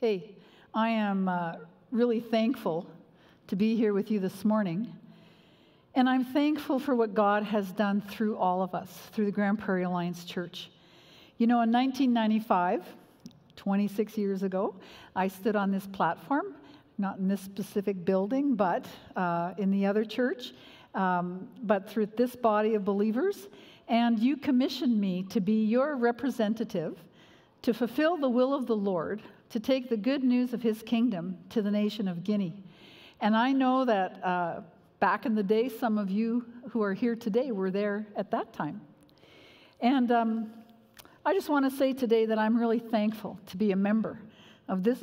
Hey, I am uh, really thankful to be here with you this morning. And I'm thankful for what God has done through all of us, through the Grand Prairie Alliance Church. You know, in 1995, 26 years ago, I stood on this platform, not in this specific building, but uh, in the other church, um, but through this body of believers. And you commissioned me to be your representative to fulfill the will of the Lord, to take the good news of his kingdom to the nation of Guinea. And I know that uh, back in the day, some of you who are here today were there at that time. And um, I just want to say today that I'm really thankful to be a member of this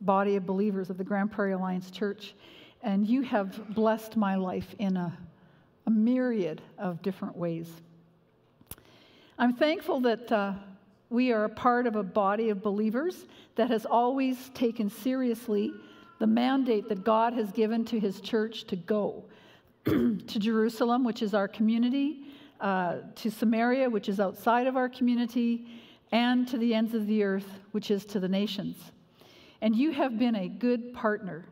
body of believers of the Grand Prairie Alliance Church. And you have blessed my life in a, a myriad of different ways. I'm thankful that uh, we are a part of a body of believers that has always taken seriously the mandate that God has given to his church to go to Jerusalem, which is our community, uh, to Samaria, which is outside of our community, and to the ends of the earth, which is to the nations. And you have been a good partner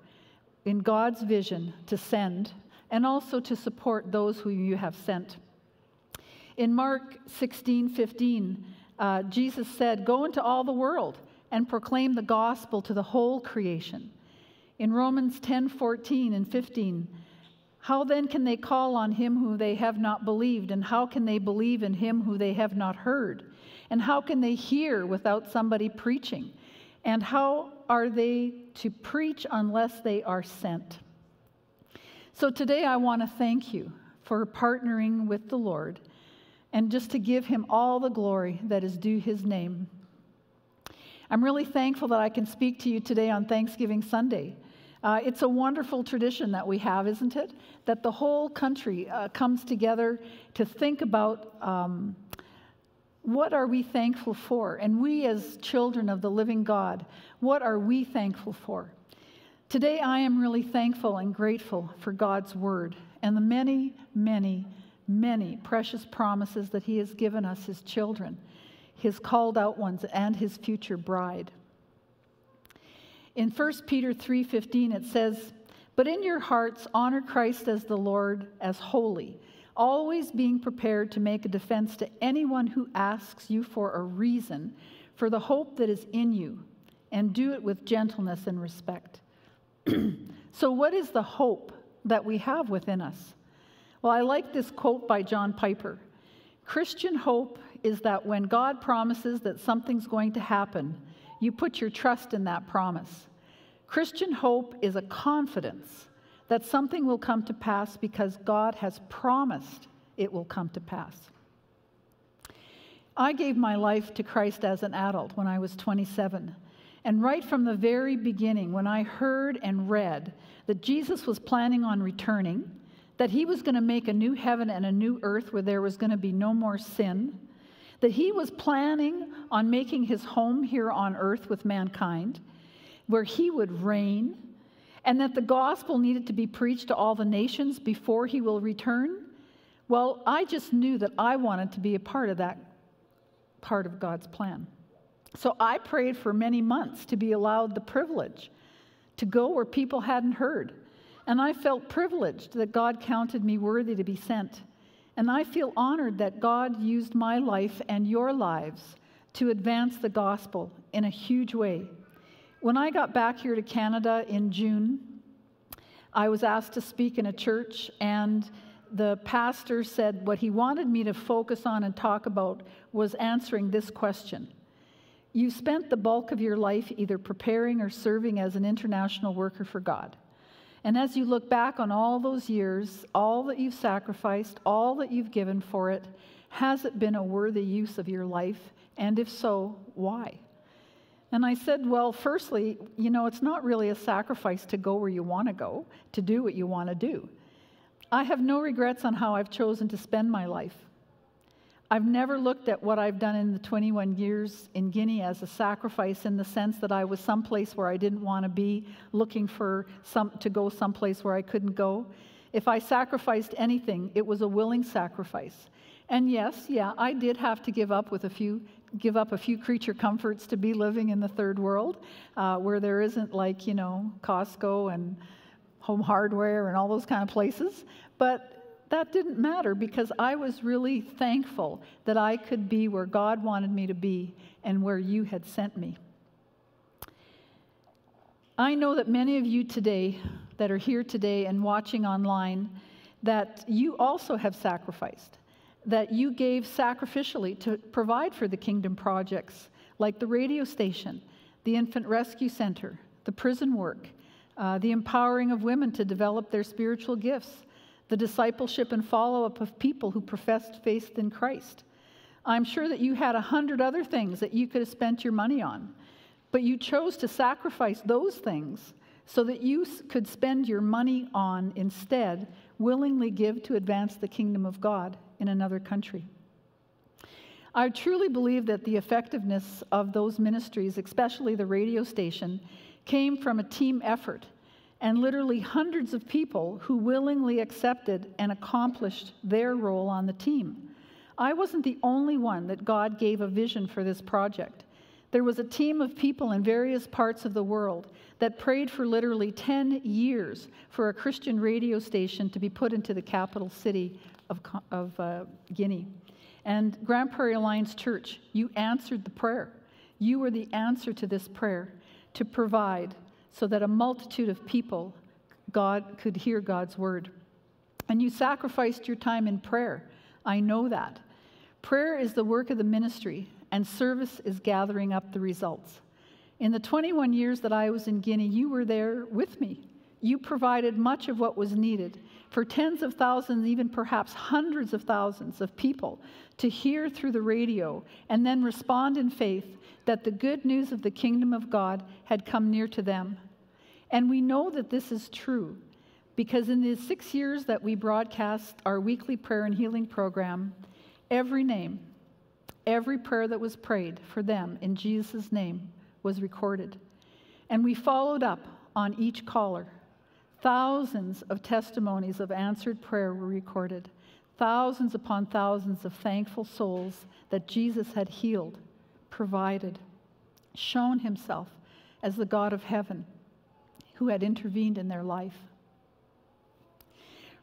in God's vision to send and also to support those who you have sent. In Mark 16 15, uh, Jesus said, Go into all the world and proclaim the gospel to the whole creation. In Romans 10 14 and 15, how then can they call on him who they have not believed? And how can they believe in him who they have not heard? And how can they hear without somebody preaching? And how are they to preach unless they are sent? So today I want to thank you for partnering with the Lord and just to give him all the glory that is due his name. I'm really thankful that I can speak to you today on Thanksgiving Sunday. Uh, it's a wonderful tradition that we have, isn't it? That the whole country uh, comes together to think about um, what are we thankful for? And we, as children of the living God, what are we thankful for? Today, I am really thankful and grateful for God's word and the many, many many precious promises that He has given us, His children, His called out ones, and His future bride. In 1 Peter 3:15 it says, "But in your hearts honor Christ as the Lord as holy, always being prepared to make a defense to anyone who asks you for a reason for the hope that is in you, and do it with gentleness and respect." so what is the hope that we have within us? Well, I like this quote by John Piper Christian hope is that when God promises that something's going to happen, you put your trust in that promise. Christian hope is a confidence that something will come to pass because God has promised it will come to pass. I gave my life to Christ as an adult when I was 27. And right from the very beginning, when I heard and read that Jesus was planning on returning, that he was going to make a new heaven and a new earth where there was going to be no more sin, that he was planning on making his home here on earth with mankind, where he would reign, and that the gospel needed to be preached to all the nations before he will return. Well, I just knew that I wanted to be a part of that part of God's plan. So I prayed for many months to be allowed the privilege to go where people hadn't heard and I felt privileged that God counted me worthy to be sent. And I feel honored that God used my life and your lives to advance the gospel in a huge way. When I got back here to Canada in June, I was asked to speak in a church, and the pastor said what he wanted me to focus on and talk about was answering this question. You spent the bulk of your life either preparing or serving as an international worker for God. And as you look back on all those years, all that you've sacrificed, all that you've given for it, has it been a worthy use of your life? And if so, why? And I said, Well, firstly, you know, it's not really a sacrifice to go where you want to go, to do what you want to do. I have no regrets on how I've chosen to spend my life. I've never looked at what I've done in the 21 years in Guinea as a sacrifice in the sense that I was someplace where I didn't want to be, looking for some, to go someplace where I couldn't go. If I sacrificed anything, it was a willing sacrifice. And yes, yeah, I did have to give up with a few give up a few creature comforts to be living in the third world uh, where there isn't like, you know, Costco and home hardware and all those kind of places. But that didn't matter because I was really thankful that I could be where God wanted me to be and where you had sent me. I know that many of you today that are here today and watching online that you also have sacrificed that you gave sacrificially to provide for the kingdom projects like the radio station, the Infant Rescue Center, the prison work, uh, the empowering of women to develop their spiritual gifts, the discipleship and follow up of people who professed faith in Christ. I'm sure that you had a hundred other things that you could have spent your money on, but you chose to sacrifice those things so that you could spend your money on instead willingly give to advance the kingdom of God in another country. I truly believe that the effectiveness of those ministries, especially the radio station, came from a team effort and literally hundreds of people who willingly accepted and accomplished their role on the team. I wasn't the only one that God gave a vision for this project. There was a team of people in various parts of the world that prayed for literally 10 years for a Christian radio station to be put into the capital city of, of uh, Guinea. And Grand Prairie Alliance Church, you answered the prayer. You were the answer to this prayer to provide so that a multitude of people God could hear God's word. And you sacrificed your time in prayer. I know that. Prayer is the work of the ministry, and service is gathering up the results. In the 21 years that I was in Guinea, you were there with me. You provided much of what was needed for tens of thousands, even perhaps hundreds of thousands of people to hear through the radio and then respond in faith that the good news of the kingdom of God had come near to them. And we know that this is true because in the six years that we broadcast our weekly prayer and healing program, every name, every prayer that was prayed for them in Jesus' name was recorded. And we followed up on each caller. Thousands of testimonies of answered prayer were recorded, thousands upon thousands of thankful souls that Jesus had healed, provided, shown himself as the God of heaven who had intervened in their life.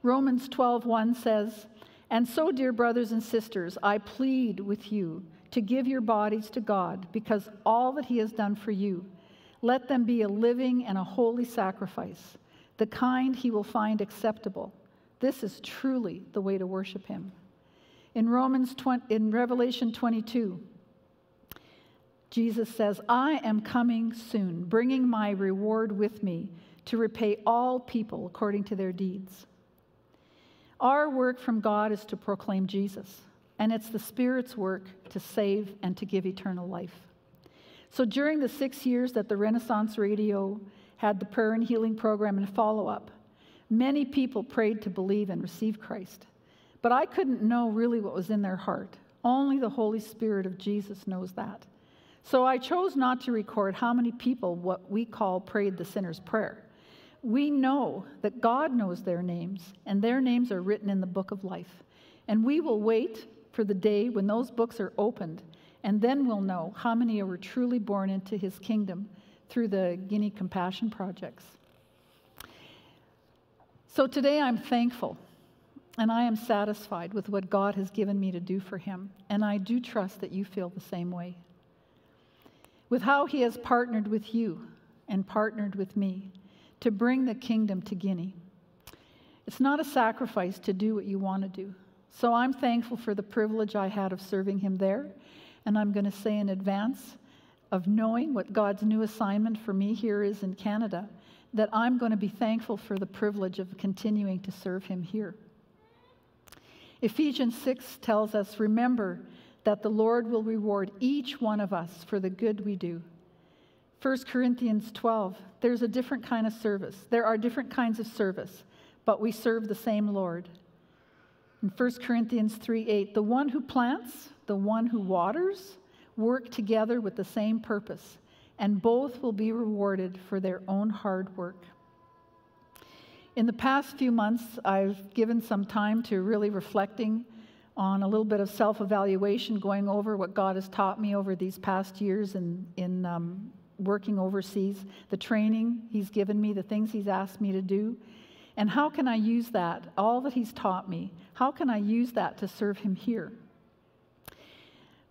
Romans 12:1 says, "And so, dear brothers and sisters, I plead with you to give your bodies to God because all that he has done for you, let them be a living and a holy sacrifice." the kind he will find acceptable. This is truly the way to worship him. In Romans 20, in Revelation 22, Jesus says, "I am coming soon, bringing my reward with me to repay all people according to their deeds." Our work from God is to proclaim Jesus, and it's the Spirit's work to save and to give eternal life. So during the 6 years that the Renaissance Radio had the prayer and healing program and follow up. Many people prayed to believe and receive Christ, but I couldn't know really what was in their heart. Only the Holy Spirit of Jesus knows that. So I chose not to record how many people what we call prayed the sinner's prayer. We know that God knows their names, and their names are written in the book of life. And we will wait for the day when those books are opened, and then we'll know how many were truly born into his kingdom through the Guinea Compassion Projects. So today I'm thankful and I am satisfied with what God has given me to do for Him, and I do trust that you feel the same way. With how He has partnered with you and partnered with me to bring the kingdom to Guinea. It's not a sacrifice to do what you want to do. So I'm thankful for the privilege I had of serving Him there, and I'm going to say in advance of knowing what God's new assignment for me here is in Canada, that I'm going to be thankful for the privilege of continuing to serve Him here. Ephesians 6 tells us remember that the Lord will reward each one of us for the good we do. 1 Corinthians 12, there's a different kind of service. There are different kinds of service, but we serve the same Lord. In 1 Corinthians 3 8, the one who plants, the one who waters, work together with the same purpose, and both will be rewarded for their own hard work. In the past few months, I've given some time to really reflecting on a little bit of self evaluation, going over what God has taught me over these past years in, in um, working overseas, the training He's given me, the things He's asked me to do. And how can I use that, all that He's taught me, how can I use that to serve Him here?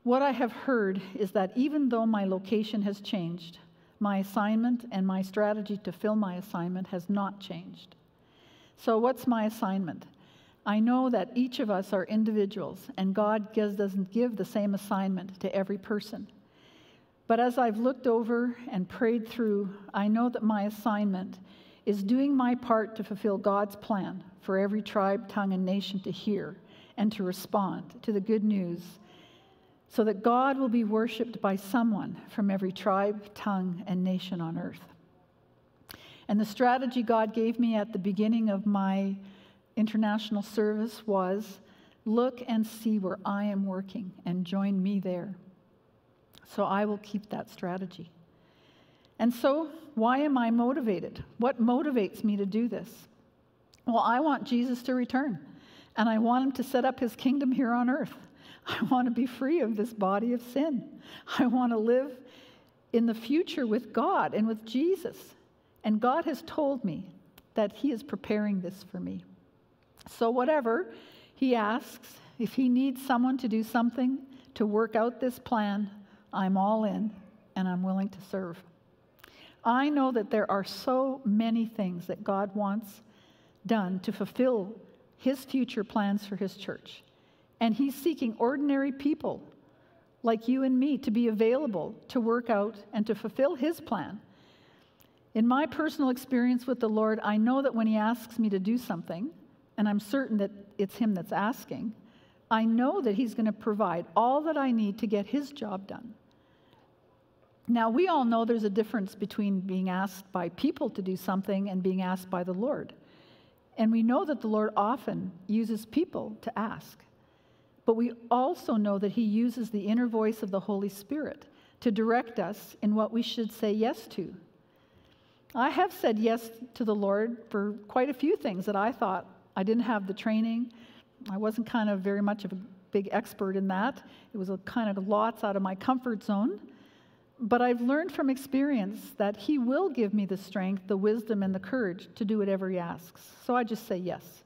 What I have heard is that even though my location has changed, my assignment and my strategy to fill my assignment has not changed. So, what's my assignment? I know that each of us are individuals, and God doesn't give the same assignment to every person. But as I've looked over and prayed through, I know that my assignment is doing my part to fulfill God's plan for every tribe, tongue, and nation to hear and to respond to the good news so that God will be worshiped by someone from every tribe, tongue, and nation on earth. And the strategy God gave me at the beginning of my international service was look and see where I am working and join me there. So I will keep that strategy. And so, why am I motivated? What motivates me to do this? Well, I want Jesus to return, and I want him to set up his kingdom here on earth. I want to be free of this body of sin. I want to live in the future with God and with Jesus. And God has told me that He is preparing this for me. So, whatever he asks, if he needs someone to do something to work out this plan, I'm all in and I'm willing to serve. I know that there are so many things that God wants done to fulfill his future plans for his church. And he's seeking ordinary people like you and me to be available to work out and to fulfill his plan. In my personal experience with the Lord, I know that when he asks me to do something, and I'm certain that it's Him that's asking, I know that He's going to provide all that I need to get His job done. Now, we all know there's a difference between being asked by people to do something and being asked by the Lord. And we know that the Lord often uses people to ask. But we also know that He uses the inner voice of the Holy Spirit to direct us in what we should say yes to. I have said yes to the Lord for quite a few things that I thought I didn't have the training. I wasn't kind of very much of a big expert in that. It was a kind of lots out of my comfort zone. But I've learned from experience that He will give me the strength, the wisdom, and the courage to do whatever He asks. So I just say yes.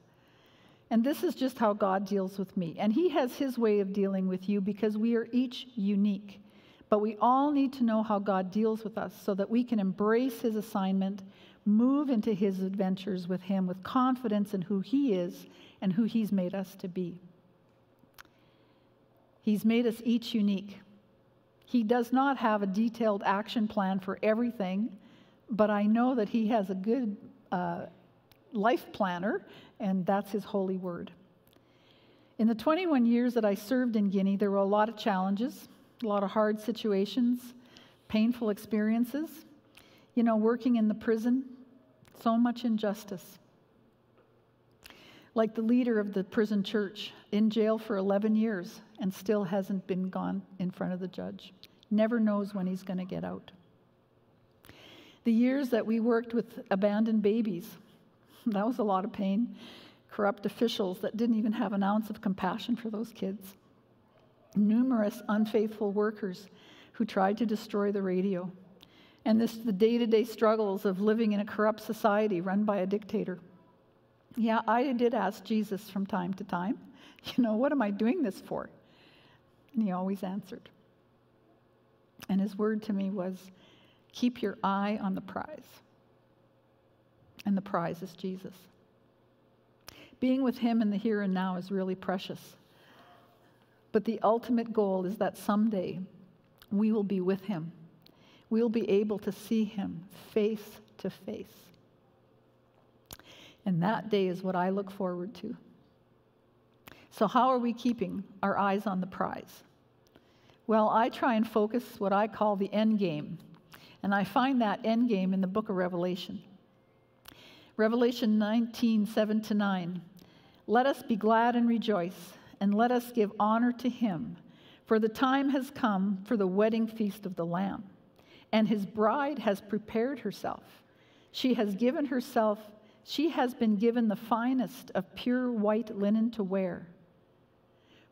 And this is just how God deals with me. And He has His way of dealing with you because we are each unique. But we all need to know how God deals with us so that we can embrace His assignment move into his adventures with him with confidence in who he is and who he's made us to be. He's made us each unique. He does not have a detailed action plan for everything, but I know that he has a good uh, life planner, and that's his holy word. In the 21 years that I served in Guinea, there were a lot of challenges, a lot of hard situations, painful experiences. You know, working in the prison, so much injustice. Like the leader of the prison church, in jail for 11 years and still hasn't been gone in front of the judge. Never knows when he's going to get out. The years that we worked with abandoned babies, that was a lot of pain. Corrupt officials that didn't even have an ounce of compassion for those kids. Numerous unfaithful workers who tried to destroy the radio and this the day-to-day struggles of living in a corrupt society run by a dictator. Yeah, I did ask Jesus from time to time, you know, what am I doing this for? And he always answered. And his word to me was, keep your eye on the prize. And the prize is Jesus. Being with him in the here and now is really precious. But the ultimate goal is that someday we will be with him we'll be able to see him face to face. And that day is what I look forward to. So, how are we keeping our eyes on the prize? Well, I try and focus what I call the end game. And I find that end game in the book of Revelation. Revelation 19, 7 to 9. Let us be glad and rejoice, and let us give honor to him, for the time has come for the wedding feast of the Lamb and his bride has prepared herself. She has given herself, she has been given the finest of pure white linen to wear.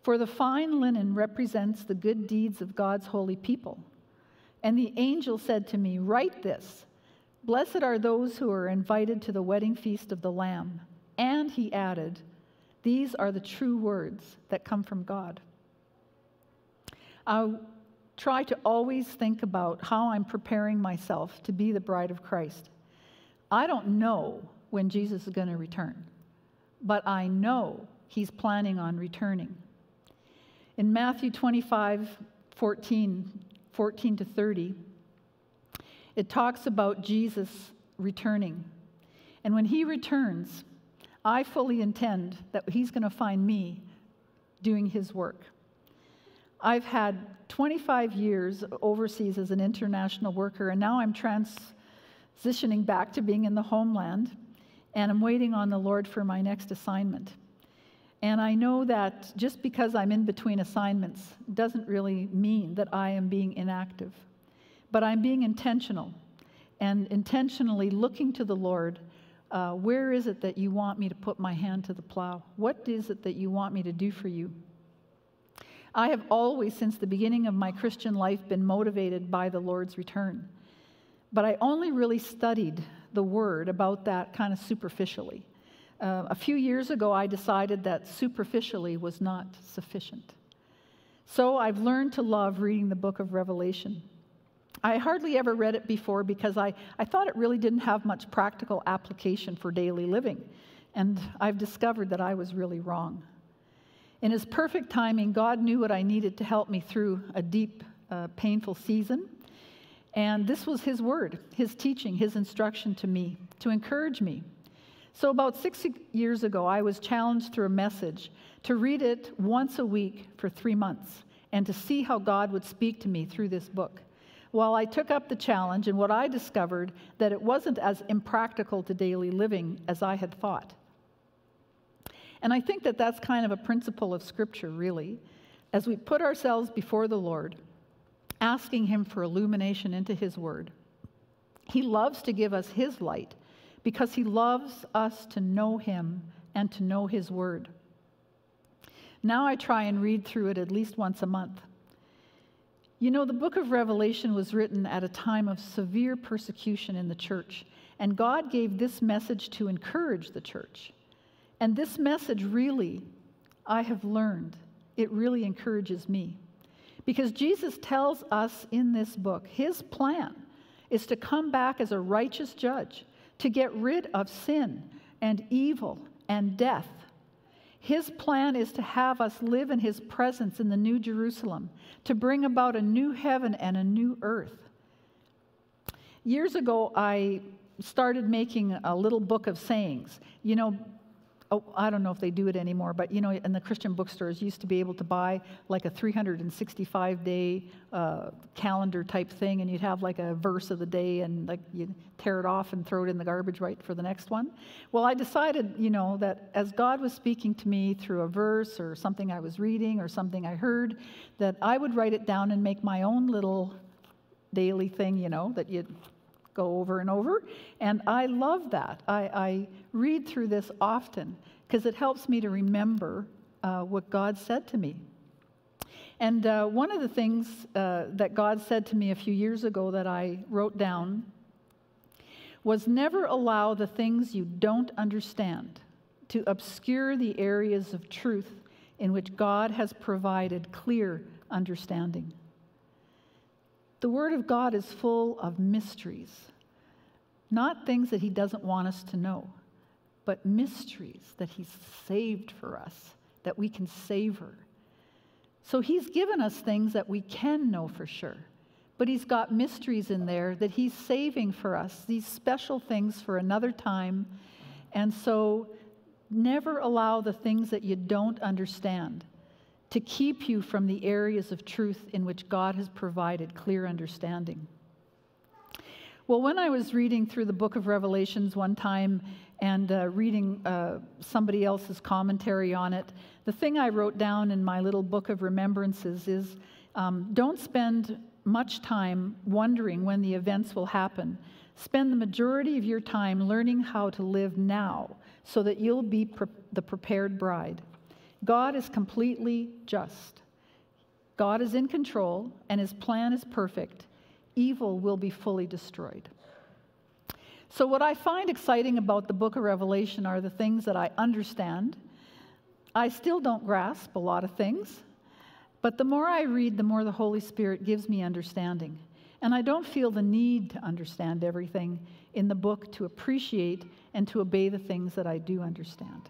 For the fine linen represents the good deeds of God's holy people. And the angel said to me, Write this Blessed are those who are invited to the wedding feast of the Lamb. And he added, These are the true words that come from God. I try to always think about how I'm preparing myself to be the bride of Christ. I don't know when Jesus is going to return, but I know he's planning on returning. In Matthew 25, 14, 14 to 30, it talks about Jesus returning. And when he returns, I fully intend that he's going to find me doing his work. I've had 25 years overseas as an international worker, and now I'm transitioning back to being in the homeland, and I'm waiting on the Lord for my next assignment. And I know that just because I'm in between assignments doesn't really mean that I am being inactive. But I'm being intentional and intentionally looking to the Lord. Uh, where is it that you want me to put my hand to the plow? What is it that you want me to do for you? I have always, since the beginning of my Christian life, been motivated by the Lord's return. But I only really studied the Word about that kind of superficially. Uh, a few years ago, I decided that superficially was not sufficient. So I've learned to love reading the book of Revelation. I hardly ever read it before because I, I thought it really didn't have much practical application for daily living. And I've discovered that I was really wrong. In His perfect timing, God knew what I needed to help me through a deep, uh, painful season. And this was His word, His teaching, His instruction to me to encourage me so, about six years ago, I was challenged through a message to read it once a week for three months and to see how God would speak to me through this book. Well, I took up the challenge, and what I discovered that it wasn't as impractical to daily living as I had thought. And I think that that's kind of a principle of Scripture, really. As we put ourselves before the Lord, asking Him for illumination into His Word, He loves to give us His light because he loves us to know him and to know his word. Now I try and read through it at least once a month. You know, the book of Revelation was written at a time of severe persecution in the church, and God gave this message to encourage the church. And this message really, I have learned, it really encourages me. Because Jesus tells us in this book, his plan is to come back as a righteous judge to get rid of sin and evil and death. His plan is to have us live in His presence in the New Jerusalem, to bring about a new heaven and a new earth. Years ago, I started making a little book of sayings. You know, oh, I don't know if they do it anymore, but you know, in the Christian bookstores, used to be able to buy like a 365 day uh, calendar type thing, and you'd have like a verse of the day, and like you tear it off and throw it in the garbage right for the next one. Well, I decided, you know, that as God was speaking to me through a verse or something I was reading or something I heard, that I would write it down and make my own little daily thing, you know, that you go over and over. And I love that. I, I read through this often because it helps me to remember uh, what God said to me. And uh, one of the things uh, that God said to me a few years ago that I wrote down was never allow the things you don't understand to obscure the areas of truth in which God has provided clear understanding. The Word of God is full of mysteries, not things that He doesn't want us to know, but mysteries that He's saved for us, that we can savor. So He's given us things that we can know for sure, but He's got mysteries in there that He's saving for us, these special things for another time. And so never allow the things that you don't understand to keep you from the areas of truth in which God has provided clear understanding. Well, when I was reading through the book of Revelations one time and uh, reading uh, somebody else's commentary on it, the thing I wrote down in my little book of remembrances is um, don't spend much time wondering when the events will happen. Spend the majority of your time learning how to live now so that you'll be pre- the prepared bride. God is completely just. God is in control, and his plan is perfect. Evil will be fully destroyed. So, what I find exciting about the book of Revelation are the things that I understand. I still don't grasp a lot of things, but the more I read, the more the Holy Spirit gives me understanding. And I don't feel the need to understand everything in the book to appreciate and to obey the things that I do understand.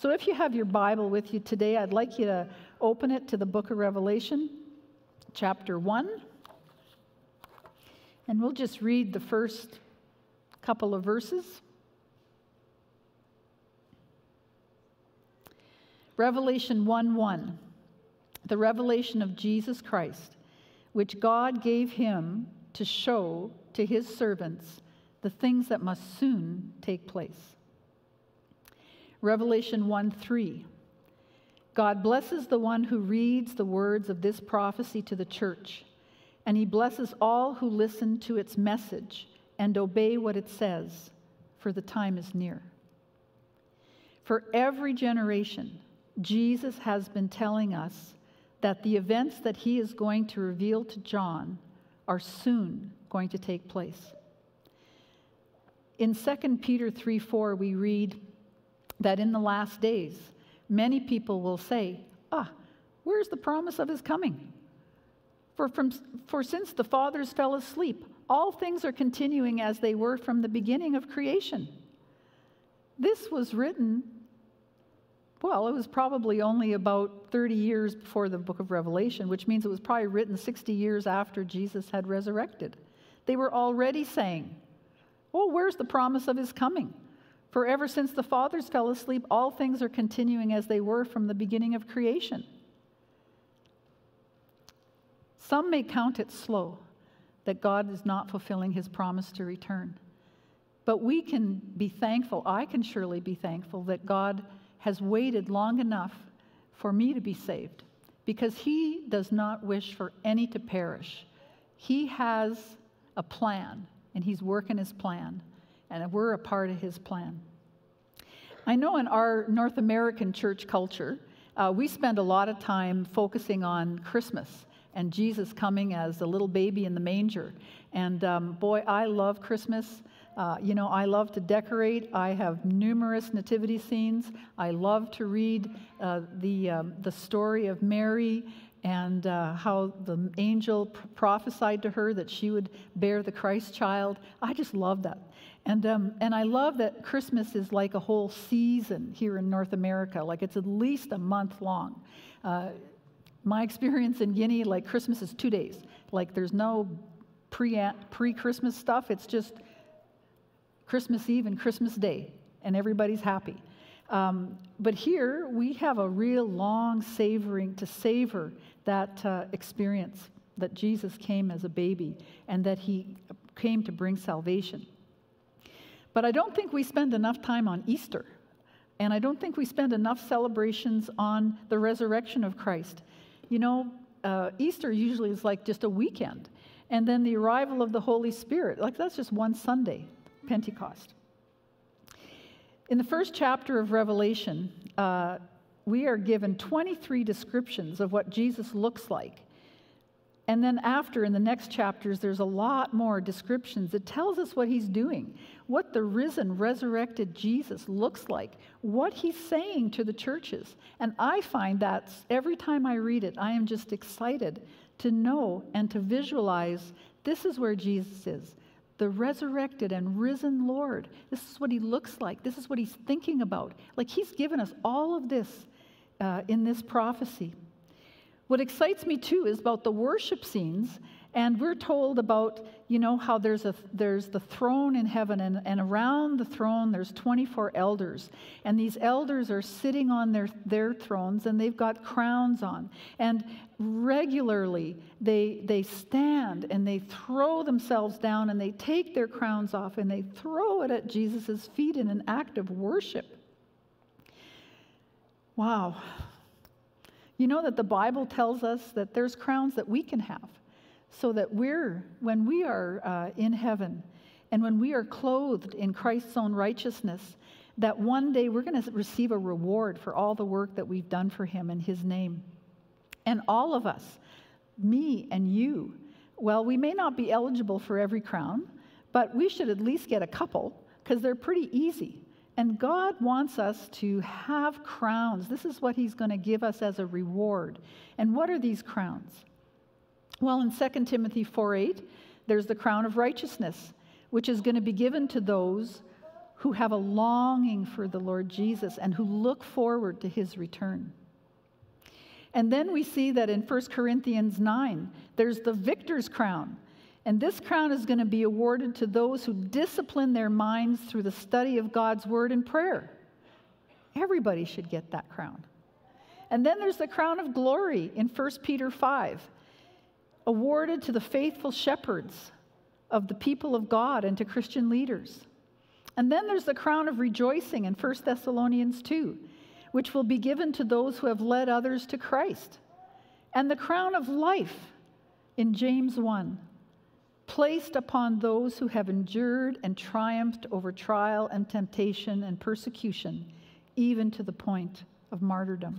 So, if you have your Bible with you today, I'd like you to open it to the book of Revelation, chapter 1. And we'll just read the first couple of verses. Revelation 1 1, the revelation of Jesus Christ, which God gave him to show to his servants the things that must soon take place. Revelation 1 3, God blesses the one who reads the words of this prophecy to the church, and he blesses all who listen to its message and obey what it says, for the time is near. For every generation, Jesus has been telling us that the events that he is going to reveal to John are soon going to take place. In 2 Peter 3 4, we read that in the last days, many people will say, Ah, where's the promise of his coming? For, from, for since the fathers fell asleep, all things are continuing as they were from the beginning of creation. This was written, well, it was probably only about 30 years before the book of Revelation, which means it was probably written 60 years after Jesus had resurrected. They were already saying, Oh, where's the promise of his coming? For ever since the fathers fell asleep, all things are continuing as they were from the beginning of creation. Some may count it slow that God is not fulfilling his promise to return. But we can be thankful, I can surely be thankful that God has waited long enough for me to be saved because he does not wish for any to perish. He has a plan and he's working his plan, and we're a part of his plan. I know in our North American church culture, uh, we spend a lot of time focusing on Christmas and Jesus coming as a little baby in the manger. And um, boy, I love Christmas. Uh, you know, I love to decorate. I have numerous nativity scenes. I love to read uh, the, um, the story of Mary and uh, how the angel prophesied to her that she would bear the Christ child. I just love that. And, um, and I love that Christmas is like a whole season here in North America, like it's at least a month long. Uh, my experience in Guinea, like Christmas is two days. Like there's no pre Christmas stuff. It's just Christmas Eve and Christmas Day, and everybody's happy. Um, but here we have a real long savoring to savor that uh, experience that Jesus came as a baby and that he came to bring salvation. But I don't think we spend enough time on Easter. And I don't think we spend enough celebrations on the resurrection of Christ. You know, uh, Easter usually is like just a weekend. And then the arrival of the Holy Spirit, like that's just one Sunday, Pentecost. In the first chapter of Revelation, uh, we are given 23 descriptions of what Jesus looks like. And then, after, in the next chapters, there's a lot more descriptions. It tells us what he's doing, what the risen, resurrected Jesus looks like, what he's saying to the churches. And I find that every time I read it, I am just excited to know and to visualize this is where Jesus is the resurrected and risen Lord. This is what he looks like. This is what he's thinking about. Like he's given us all of this uh, in this prophecy. What excites me too is about the worship scenes. And we're told about, you know, how there's, a, there's the throne in heaven, and, and around the throne there's 24 elders. And these elders are sitting on their, their thrones, and they've got crowns on. And regularly they, they stand and they throw themselves down and they take their crowns off and they throw it at Jesus' feet in an act of worship. Wow, you know that the Bible tells us that there's crowns that we can have, so that we're, when we are uh, in heaven and when we are clothed in Christ's own righteousness, that one day we're going to receive a reward for all the work that we've done for Him in His name. And all of us, me and you, well, we may not be eligible for every crown, but we should at least get a couple because they're pretty easy. And God wants us to have crowns. This is what He's going to give us as a reward. And what are these crowns? Well, in 2 Timothy 4 8, there's the crown of righteousness, which is going to be given to those who have a longing for the Lord Jesus and who look forward to His return. And then we see that in 1 Corinthians 9, there's the victor's crown. And this crown is going to be awarded to those who discipline their minds through the study of God's word and prayer. Everybody should get that crown. And then there's the crown of glory in 1 Peter 5, awarded to the faithful shepherds of the people of God and to Christian leaders. And then there's the crown of rejoicing in 1 Thessalonians 2, which will be given to those who have led others to Christ. And the crown of life in James 1, placed upon those who have endured and triumphed over trial and temptation and persecution, even to the point of martyrdom.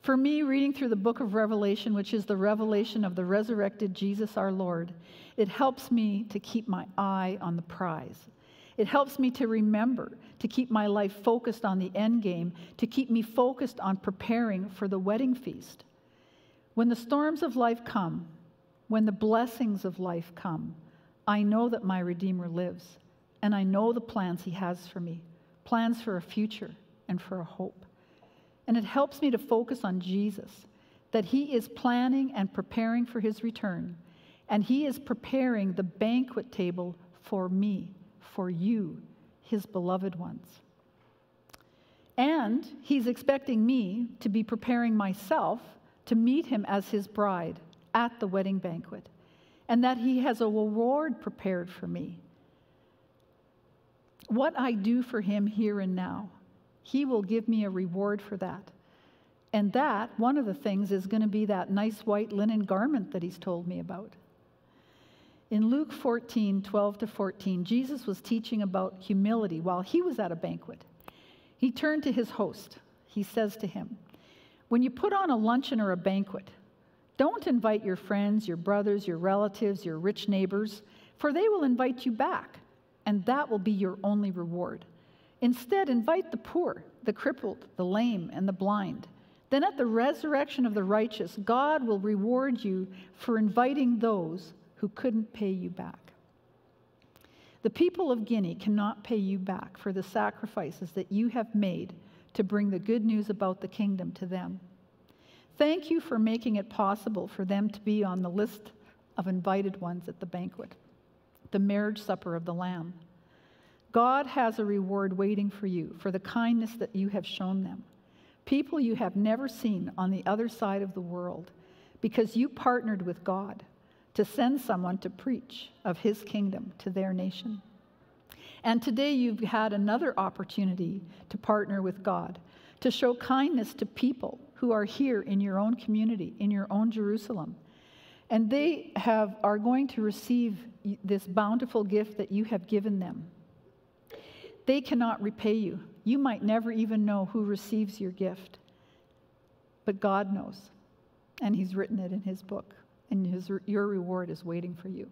For me, reading through the book of Revelation, which is the revelation of the resurrected Jesus our Lord, it helps me to keep my eye on the prize. It helps me to remember, to keep my life focused on the end game, to keep me focused on preparing for the wedding feast. When the storms of life come, when the blessings of life come, I know that my Redeemer lives, and I know the plans He has for me plans for a future and for a hope. And it helps me to focus on Jesus, that He is planning and preparing for His return, and He is preparing the banquet table for me, for you, His beloved ones. And He's expecting me to be preparing myself to meet Him as His bride at the wedding banquet, and that He has a reward prepared for me. What I do for Him here and now, He will give me a reward for that. And that, one of the things, is going to be that nice white linen garment that He's told me about. In Luke 14, 12 to 14, Jesus was teaching about humility while he was at a banquet. He turned to his host. He says to him, When you put on a luncheon or a banquet, don't invite your friends, your brothers, your relatives, your rich neighbors, for they will invite you back, and that will be your only reward. Instead, invite the poor, the crippled, the lame, and the blind. Then at the resurrection of the righteous, God will reward you for inviting those who couldn't pay you back. The people of Guinea cannot pay you back for the sacrifices that you have made to bring the good news about the kingdom to them. Thank you for making it possible for them to be on the list of invited ones at the banquet, the marriage supper of the Lamb. God has a reward waiting for you for the kindness that you have shown them, people you have never seen on the other side of the world, because you partnered with God to send someone to preach of his kingdom to their nation. And today you've had another opportunity to partner with God, to show kindness to people who are here in your own community, in your own Jerusalem. And they have, are going to receive this bountiful gift that you have given them. They cannot repay you. You might never even know who receives your gift. But God knows, and He's written it in His book, and his, your reward is waiting for you.